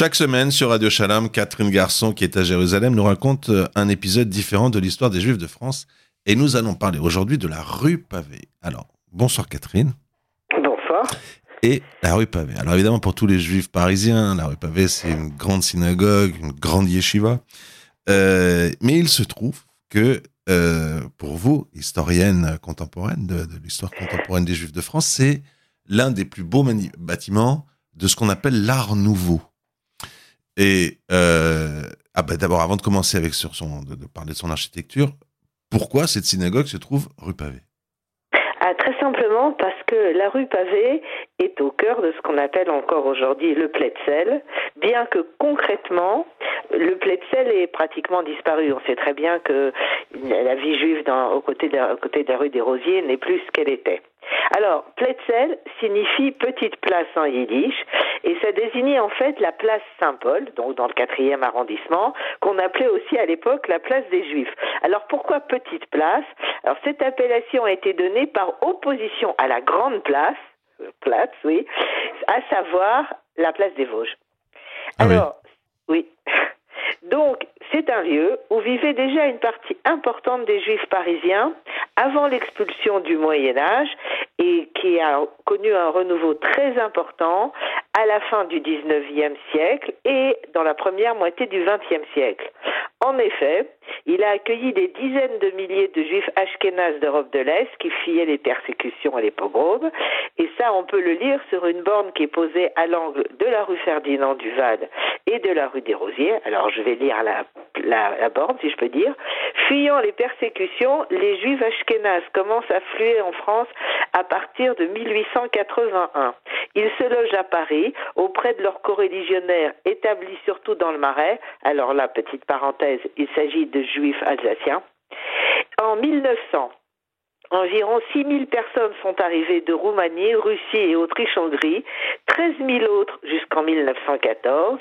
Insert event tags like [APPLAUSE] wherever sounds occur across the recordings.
Chaque semaine sur Radio Shalom, Catherine Garçon, qui est à Jérusalem, nous raconte euh, un épisode différent de l'histoire des Juifs de France. Et nous allons parler aujourd'hui de la rue Pavée. Alors, bonsoir Catherine. Bonsoir. Et la rue Pavée. Alors évidemment, pour tous les Juifs parisiens, la rue Pavée, c'est une grande synagogue, une grande yeshiva. Euh, mais il se trouve que euh, pour vous, historienne contemporaine de, de l'histoire contemporaine des Juifs de France, c'est l'un des plus beaux bâtiments de ce qu'on appelle l'art nouveau. Et euh, ah bah d'abord, avant de commencer avec sur son, de, parler de son architecture, pourquoi cette synagogue se trouve rue Pavée? Ah, Très simplement parce que la rue Pavée est au cœur de ce qu'on appelle encore aujourd'hui le Pletzel, bien que concrètement, le Pletzel est pratiquement disparu. On sait très bien que la vie juive dans, aux, de, aux de la rue des Rosiers n'est plus ce qu'elle était. Alors, Pletzel signifie petite place en yiddish et ça désignait en fait la place Saint-Paul, donc dans le quatrième arrondissement, qu'on appelait aussi à l'époque la place des Juifs. Alors pourquoi petite place? Alors cette appellation a été donnée par opposition à la grande place, euh, place, oui, à savoir la place des Vosges. Ah Alors, oui. oui. [LAUGHS] Donc, c'est un lieu où vivait déjà une partie importante des Juifs parisiens avant l'expulsion du Moyen Âge et qui a connu un renouveau très important à la fin du XIXe siècle et dans la première moitié du XXe siècle. En effet, il a accueilli des dizaines de milliers de juifs ashkénazes d'Europe de l'Est qui fuyaient les persécutions et les pogroms. Et ça, on peut le lire sur une borne qui est posée à l'angle de la rue Ferdinand Duval et de la rue des Rosiers. Alors, je vais lire la, la, borne, si je peux dire. Fuyant les persécutions, les juifs ashkénazes commencent à fluer en France à partir de 1881. Ils se logent à Paris auprès de leurs coreligionnaires établis surtout dans le Marais. Alors là, petite parenthèse, il s'agit de juifs alsaciens. En 1900, Environ 6 000 personnes sont arrivées de Roumanie, Russie et Autriche-Hongrie, 13 000 autres jusqu'en 1914,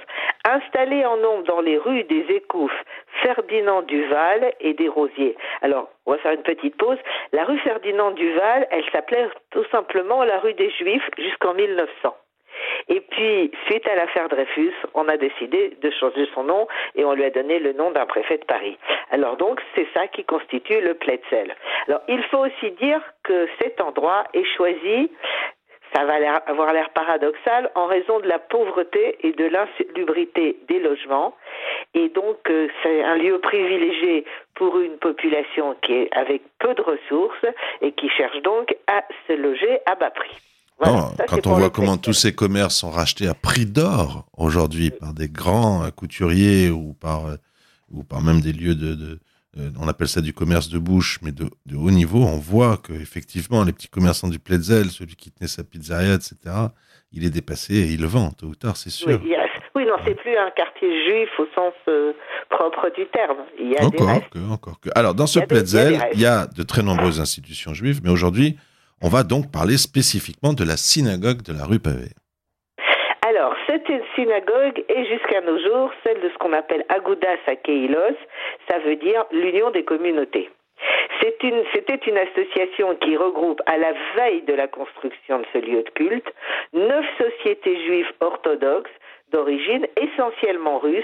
installées en nombre dans les rues des Écouffes, Ferdinand Duval et des Rosiers. Alors, on va faire une petite pause. La rue Ferdinand Duval, elle s'appelait tout simplement la rue des Juifs jusqu'en 1900. Et puis, suite à l'affaire Dreyfus, on a décidé de changer son nom et on lui a donné le nom d'un préfet de Paris. Alors donc, c'est ça qui constitue le Pletzel. Alors, il faut aussi dire que cet endroit est choisi ça va avoir l'air paradoxal en raison de la pauvreté et de l'insalubrité des logements. Et donc, euh, c'est un lieu privilégié pour une population qui est avec peu de ressources et qui cherche donc à se loger à bas prix. Voilà, non, ça, quand on voit comment tous ces commerces sont rachetés à prix d'or aujourd'hui par des grands couturiers ou par, ou par même des lieux de, de euh, on appelle ça du commerce de bouche, mais de, de haut niveau, on voit que effectivement les petits commerçants du Pletzel, celui qui tenait sa pizzeria, etc., il est dépassé et il le vend tôt ou tard, c'est sûr. Oui, oui non, c'est plus un quartier juif au sens euh, propre du terme. Il y a encore des que, encore que. Alors dans ce Pletzel, il y a de très nombreuses institutions juives, mais aujourd'hui, on va donc parler spécifiquement de la synagogue de la rue Pavée. Alors, cette synagogue est jusqu'à nos jours celle de ce qu'on appelle Agudas Akeilos, ça veut dire l'union des communautés. C'était une, une, association qui regroupe, à la veille de la construction de ce lieu de culte, neuf sociétés juives orthodoxes d'origine essentiellement russe.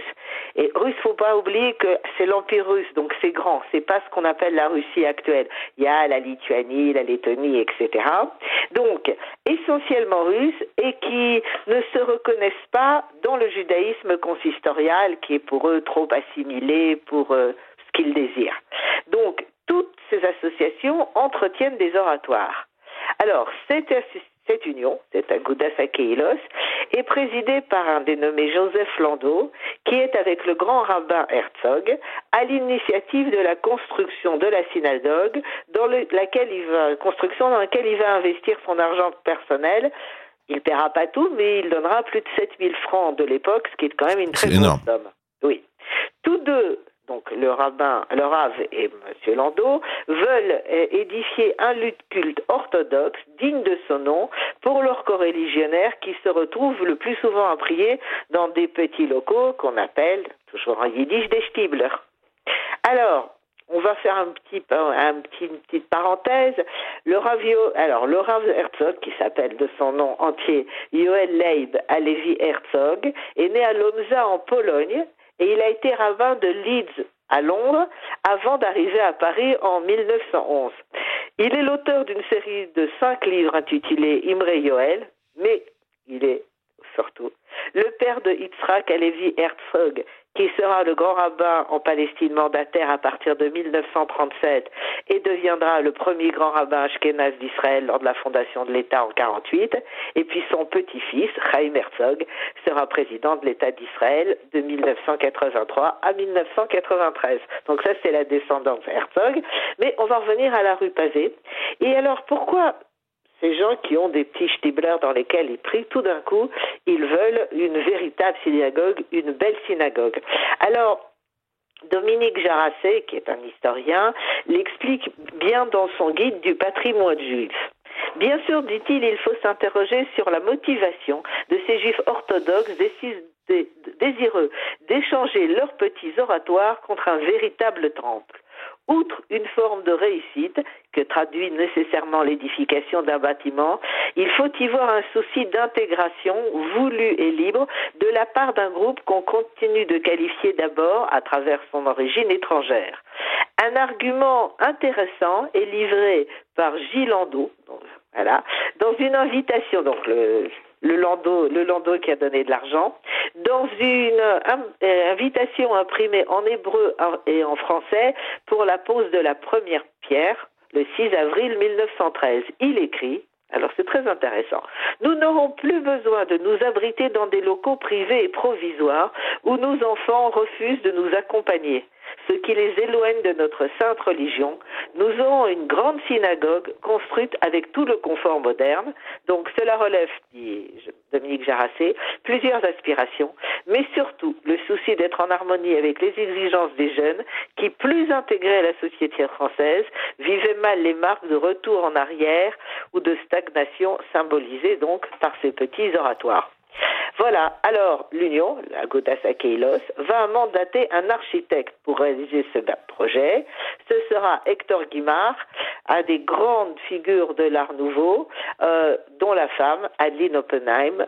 Et russe, faut pas oublier que c'est l'empire russe, donc c'est grand. C'est pas ce qu'on appelle la Russie actuelle. Il y a la Lituanie, la Lettonie, etc. Donc essentiellement russe et qui ne se reconnaissent pas dans le judaïsme consistorial, qui est pour eux trop assimilé pour euh, ce qu'ils désirent. Donc toutes ces associations entretiennent des oratoires. Alors, cette, cette union, cette Agudas Akeilos, est présidée par un dénommé Joseph Landau, qui est avec le grand rabbin Herzog, à l'initiative de la construction de la synagogue, dans le, laquelle il va, construction dans laquelle il va investir son argent personnel. Il ne paiera pas tout, mais il donnera plus de 7000 francs de l'époque, ce qui est quand même une très grande somme. Oui. Tous deux donc le rabbin, le Rav et M. Landau, veulent édifier un lieu de culte orthodoxe digne de son nom pour leurs coreligionnaires qui se retrouvent le plus souvent à prier dans des petits locaux qu'on appelle, toujours en yiddish, des Stibler. Alors, on va faire un petit, un petit, une petite parenthèse. Le Ravio, alors le Rav Herzog, qui s'appelle de son nom entier Yoel Leib Alevi Herzog, est né à Lomza en Pologne et il a été rabbin de Leeds à Londres avant d'arriver à Paris en 1911. Il est l'auteur d'une série de cinq livres intitulés Imre Yoel, mais il est surtout le père de Yitzhak Alevi Herzog, qui sera le grand rabbin en Palestine mandataire à partir de 1937 et deviendra le premier grand rabbin ashkénaze d'Israël lors de la fondation de l'État en 48. Et puis son petit-fils, Chaim Herzog, sera président de l'État d'Israël de 1983 à 1993. Donc ça, c'est la descendance Herzog. Mais on va revenir à la rue Pavée. Et alors, pourquoi ces gens qui ont des petits stiblers dans lesquels ils prient, tout d'un coup, ils veulent une véritable synagogue, une belle synagogue. Alors, Dominique Jarassé, qui est un historien, l'explique bien dans son guide du patrimoine juif. Bien sûr, dit-il, il faut s'interroger sur la motivation de ces juifs orthodoxes désireux d'échanger leurs petits oratoires contre un véritable temple. Outre une forme de réussite traduit nécessairement l'édification d'un bâtiment, il faut y voir un souci d'intégration voulu et libre de la part d'un groupe qu'on continue de qualifier d'abord à travers son origine étrangère. Un argument intéressant est livré par Gilles Landau, voilà, dans une invitation, donc le, le Landau, le Landau qui a donné de l'argent, dans une euh, invitation imprimée en hébreu et en français pour la pose de la première pierre le 6 avril 1913. Il écrit alors c'est très intéressant. Nous n'aurons plus besoin de nous abriter dans des locaux privés et provisoires où nos enfants refusent de nous accompagner ce qui les éloigne de notre sainte religion. Nous aurons une grande synagogue construite avec tout le confort moderne. Donc cela relève, dit Dominique Jarassé, plusieurs aspirations, mais surtout le souci d'être en harmonie avec les exigences des jeunes qui, plus intégrés à la société française, vivaient mal les marques de retour en arrière ou de stagnation symbolisées donc par ces petits oratoires. Voilà, alors l'Union, la Goda Sakeilos, va mandater un architecte pour réaliser ce projet. Ce sera Hector Guimard, un des grandes figures de l'art nouveau, euh, dont la femme, Adeline Oppenheim,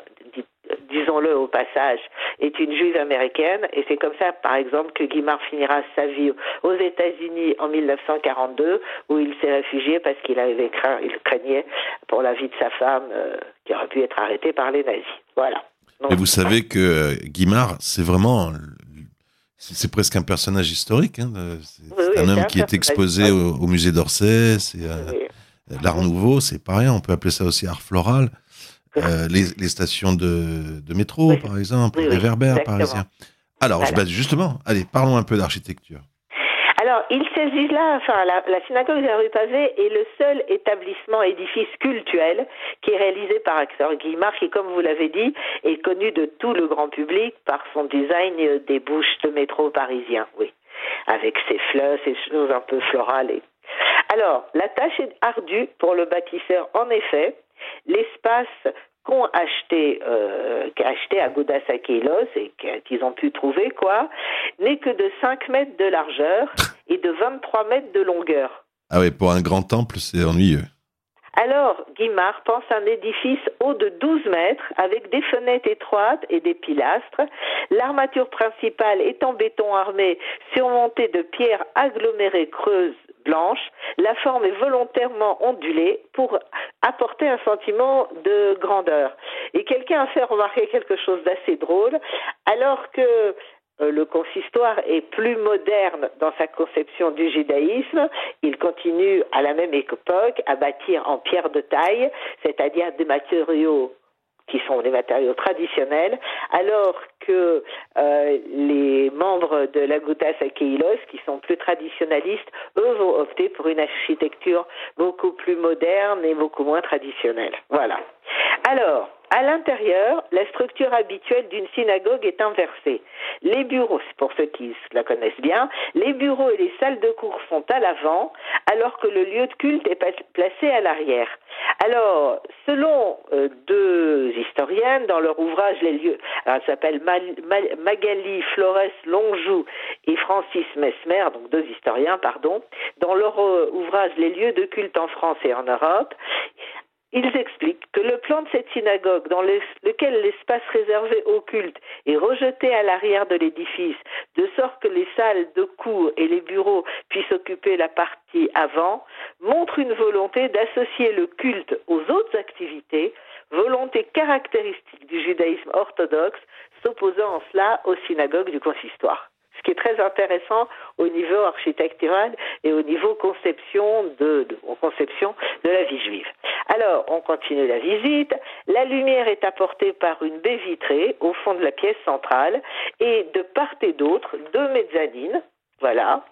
disons-le au passage, est une juive américaine. Et c'est comme ça, par exemple, que Guimard finira sa vie aux États-Unis en 1942, où il s'est réfugié parce qu'il avait craint, il craignait pour la vie de sa femme, euh, qui aurait pu être arrêtée par les nazis. Voilà. Et vous savez que euh, Guimard, c'est vraiment. C'est presque un personnage historique. Hein, c'est un homme qui est exposé au, musée d'Orsay. C'est euh, l'art nouveau, c'est pareil. On peut appeler ça aussi art floral. Euh, les, stations de, métro, par exemple, les réverbères parisiens. Alors, justement, allez, parlons un peu d'architecture. Alors, il s'agit là, enfin, la, synagogue de la rue Pavée est le seul établissement édifice cultuel qui est réalisé par Axel Guimard, qui, comme vous l'avez dit, est connu de tout le grand public par son design des bouches de métro parisiens, oui, avec ses fleurs, ses choses un peu florales. Alors, la tâche est ardue pour le bâtisseur, en effet. L'espace qu'ont acheté, euh, acheté à Godassakelos et qu'ils ont pu trouver, quoi, n'est que de 5 mètres de largeur [LAUGHS] et de 23 mètres de longueur. Ah oui, pour un grand temple, c'est ennuyeux. Alors, Guimard pense un édifice haut de 12 mètres avec des fenêtres étroites et des pilastres. L'armature principale est en béton armé surmontée de pierres agglomérées creuses La forme est volontairement ondulée pour apporter un sentiment de grandeur. Et quelqu'un a fait remarquer quelque chose d'assez drôle, alors que euh, le consistoire est plus moderne dans sa conception du judaïsme. Il continue à la même époque à bâtir en pierre de taille, c'est-à-dire des matériaux qui sont des matériaux traditionnels, alors que euh, les membres de la Sakeilos, qui sont plus traditionnalistes, eux vont opter pour une architecture beaucoup plus moderne et beaucoup moins traditionnelle. Voilà. Alors, à l'intérieur, la structure habituelle d'une synagogue est inversée. Les bureaux, pour ceux qui la connaissent bien, les bureaux et les salles de cours sont à l'avant, alors que le lieu de culte est placé à l'arrière. Alors, selon euh, deux historiennes, dans leur ouvrage Les lieux, alors, ça s'appelle Magali Flores Longjou et Francis Mesmer, donc deux historiens, pardon, dans leur euh, ouvrage Les lieux de culte en France et en Europe, ils expliquent que le plan de cette synagogue, dans lequel l'espace réservé au culte est rejeté à l'arrière de l'édifice, de sorte que les salles de cours et les bureaux puissent occuper la partie avant, montre une volonté d'associer le culte aux autres activités, volonté caractéristique du judaïsme orthodoxe, s'opposant en cela aux synagogues du consistoire ce qui est très intéressant au niveau architectural et au niveau conception de, conception de la vie juive. Alors, on continue la visite. La lumière est apportée par une baie vitrée au fond de la pièce centrale et de part et d'autre, deux mezzanines, voilà,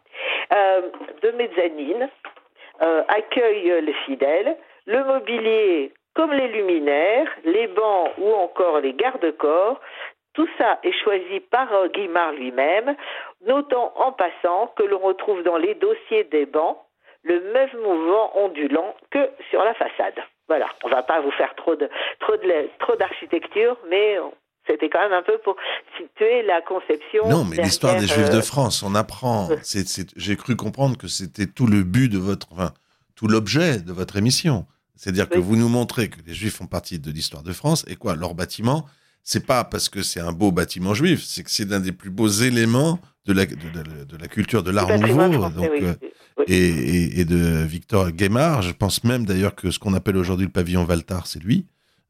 euh, deux mezzanines euh, accueillent les fidèles. Le mobilier comme les luminaires, les bancs ou encore les garde-corps tout ça est choisi par Guimard lui-même, notant en passant que l'on retrouve dans les dossiers des bancs le même mouvement ondulant que sur la façade. Voilà, on ne va pas vous faire trop de trop de trop d'architecture, mais c'était quand même un peu pour situer la conception. Non, mais l'histoire des Juifs de euh, France, on apprend. [LAUGHS] J'ai cru comprendre que c'était tout le but de votre, enfin, tout l'objet de votre émission. C'est-à-dire que vous nous montrez que les Juifs font partie de l'histoire de France et quoi, leur bâtiment, c'est pas parce que c'est un beau bâtiment juif, c'est que c'est l'un des plus beaux éléments de la, de, la culture de l'art nouveau donc, euh, Et, et, de Victor Guémard. Je pense même d'ailleurs que ce qu'on appelle aujourd'hui le pavillon Valtar, c'est lui,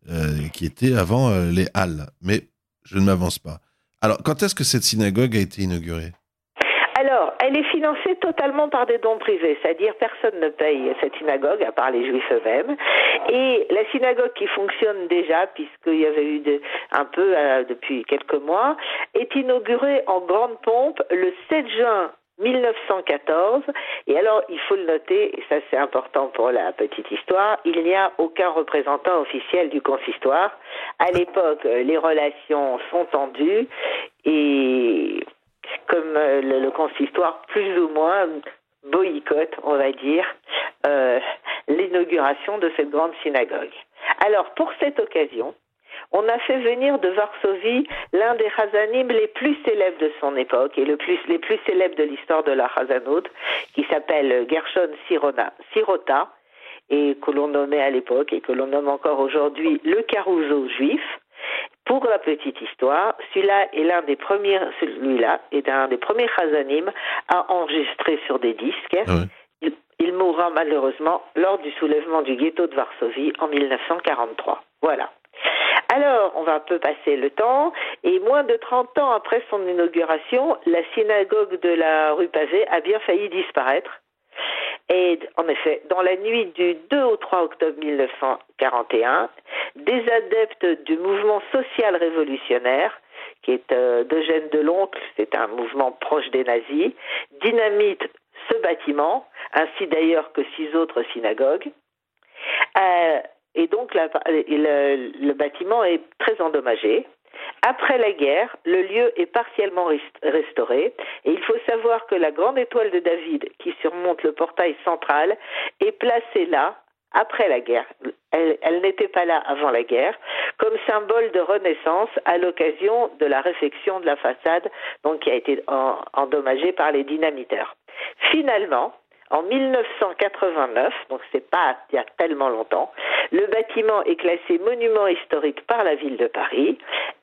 euh, qui était avant euh, les Halles. Mais je ne m'avance pas. Alors, quand est-ce que cette synagogue a été inaugurée? Alors, elle est financée totalement par des dons privés, c'est-à-dire personne ne paye cette synagogue à part les juifs eux-mêmes. Et la synagogue qui fonctionne déjà, puisqu'il y avait eu un peu euh, depuis quelques mois, est inaugurée en grande pompe le 7 juin 1914. Et alors, il faut le noter, et ça c'est important pour la petite histoire, il n'y a aucun représentant officiel du consistoire. À l'époque, les relations sont tendues et comme euh, le, consistoire plus ou moins boycotte, on va dire, euh, l'inauguration de cette grande synagogue. Alors, pour cette occasion, on a fait venir de Varsovie l'un des Hazanim les plus célèbres de son époque et le plus, les plus célèbres de l'histoire de la Hazanout, qui s'appelle Gershon Sirona, Sirota, et que l'on nommait à l'époque et que l'on nomme encore aujourd'hui le Caruso juif. Pour la petite histoire, celui-là est l'un des premiers, celui-là est un des premiers Chazanim à enregistrer sur des disques. Ah il, mourra malheureusement lors du soulèvement du ghetto de Varsovie en 1943. Voilà. Alors, on va un peu passer le temps, et moins de 30 ans après son inauguration, la synagogue de la rue Pavée a bien failli disparaître et en effet, dans la nuit du 2 au 3 octobre 1941, des adeptes du mouvement social révolutionnaire, qui est euh, d'Eugène Deloncle, c'est un mouvement proche des nazis, dynamitent ce bâtiment, ainsi d'ailleurs que six autres synagogues. Euh, et donc le, bâtiment est très endommagé. Après la guerre, le lieu est partiellement restauré et il faut savoir que la grande étoile de David qui surmonte le portail central est placée là après la guerre. Elle, n'était pas là avant la guerre, comme symbole de renaissance à l'occasion de la réfection de la façade, donc qui a été endommagée par les dynamiteurs. Finalement, en 1989, donc c'est pas il y a tellement longtemps, le bâtiment est classé monument historique par la ville de Paris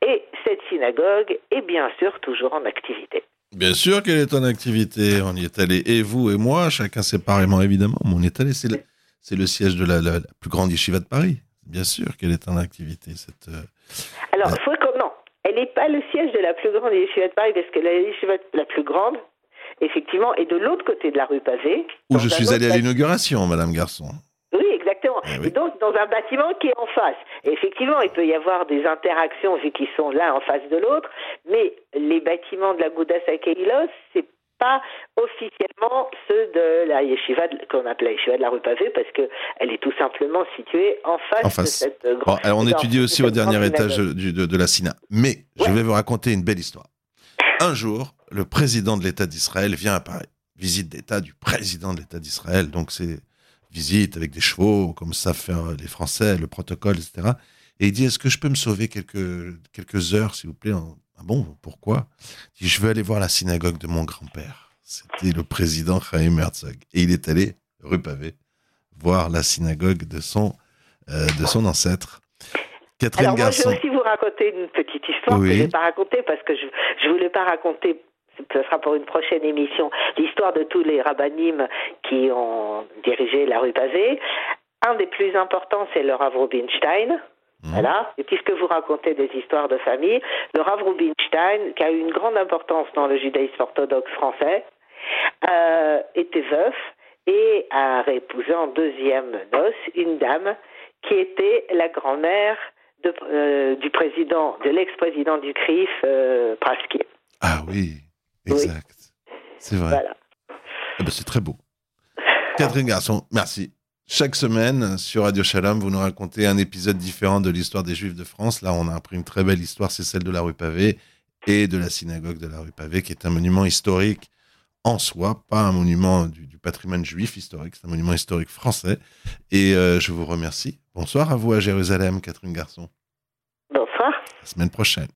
et cette synagogue est bien sûr toujours en activité. Bien sûr qu'elle est en activité. On y est allé, et vous et moi, chacun séparément évidemment. Mais on est allé, c'est c'est le siège de la, plus grande yeshiva de Paris. Bien sûr qu'elle est en activité. Cette, euh, Alors, il faut que, non, elle n'est pas le siège de la plus grande yeshiva de Paris parce que la yeshiva la plus grande, effectivement, est de l'autre côté de la rue Pavée. Où je suis allé à l'inauguration, Madame Garçon. Oui, exactement. Eh et donc, dans un bâtiment qui est en face. effectivement, il peut y avoir des interactions vu qu'ils sont l'un en face de l'autre, mais les bâtiments de la Gouda Sakeilos, c'est pas officiellement ceux de la yeshiva qu'on appelle la yeshiva de la rue Pavée parce que elle est tout simplement située en face, de cette grande. on étudie aussi au dernier étage de, de, la SINA. Mais je vais vous raconter une belle histoire. un jour, le président de l'État d'Israël vient à Paris. Visite d'État du président de l'État d'Israël. Donc, c'est visite avec des chevaux, comme ça faire les Français, le protocole, etc. Et il dit, est-ce que je peux me sauver quelques, quelques heures, s'il vous plaît Ah bon, pourquoi? Il dit, je veux aller voir la synagogue de mon grand-père. C'était le président Chaim Herzog. Et il est allé, rue Pavé, voir la synagogue de son, euh, de son ancêtre. Catherine Alors moi, je vais aussi vous raconter une petite histoire que je ne vais pas raconter parce que je ne voulais pas raconter ce sera pour une prochaine émission, l'histoire de tous les rabbinimes qui ont dirigé la rue Pavé. Un des plus importants, c'est le Rav Rubinstein. Mmh. Voilà. Et puisque vous racontez des histoires de famille, le Rav Rubinstein, qui a eu une grande importance dans le judaïsme orthodoxe français, euh, était veuf et a épousé en deuxième noce une dame qui était la grand-mère euh, du président, de l'ex-président du CRIF, euh, Ah oui, exact. C'est vrai. Voilà. Eh ben, c'est très beau. Catherine Garçon, merci. Chaque semaine, sur Radio Shalom, vous nous racontez un épisode différent de l'histoire des Juifs de France. Là, on a appris une très belle histoire, c'est celle de la rue Pavée et de la synagogue de la rue Pavée, qui est un monument historique en soi, pas un monument du, patrimoine juif historique, c'est un monument historique français. Et euh, je vous remercie. Bonsoir à vous à Jérusalem, Catherine Garçon. Bonsoir. La semaine prochaine.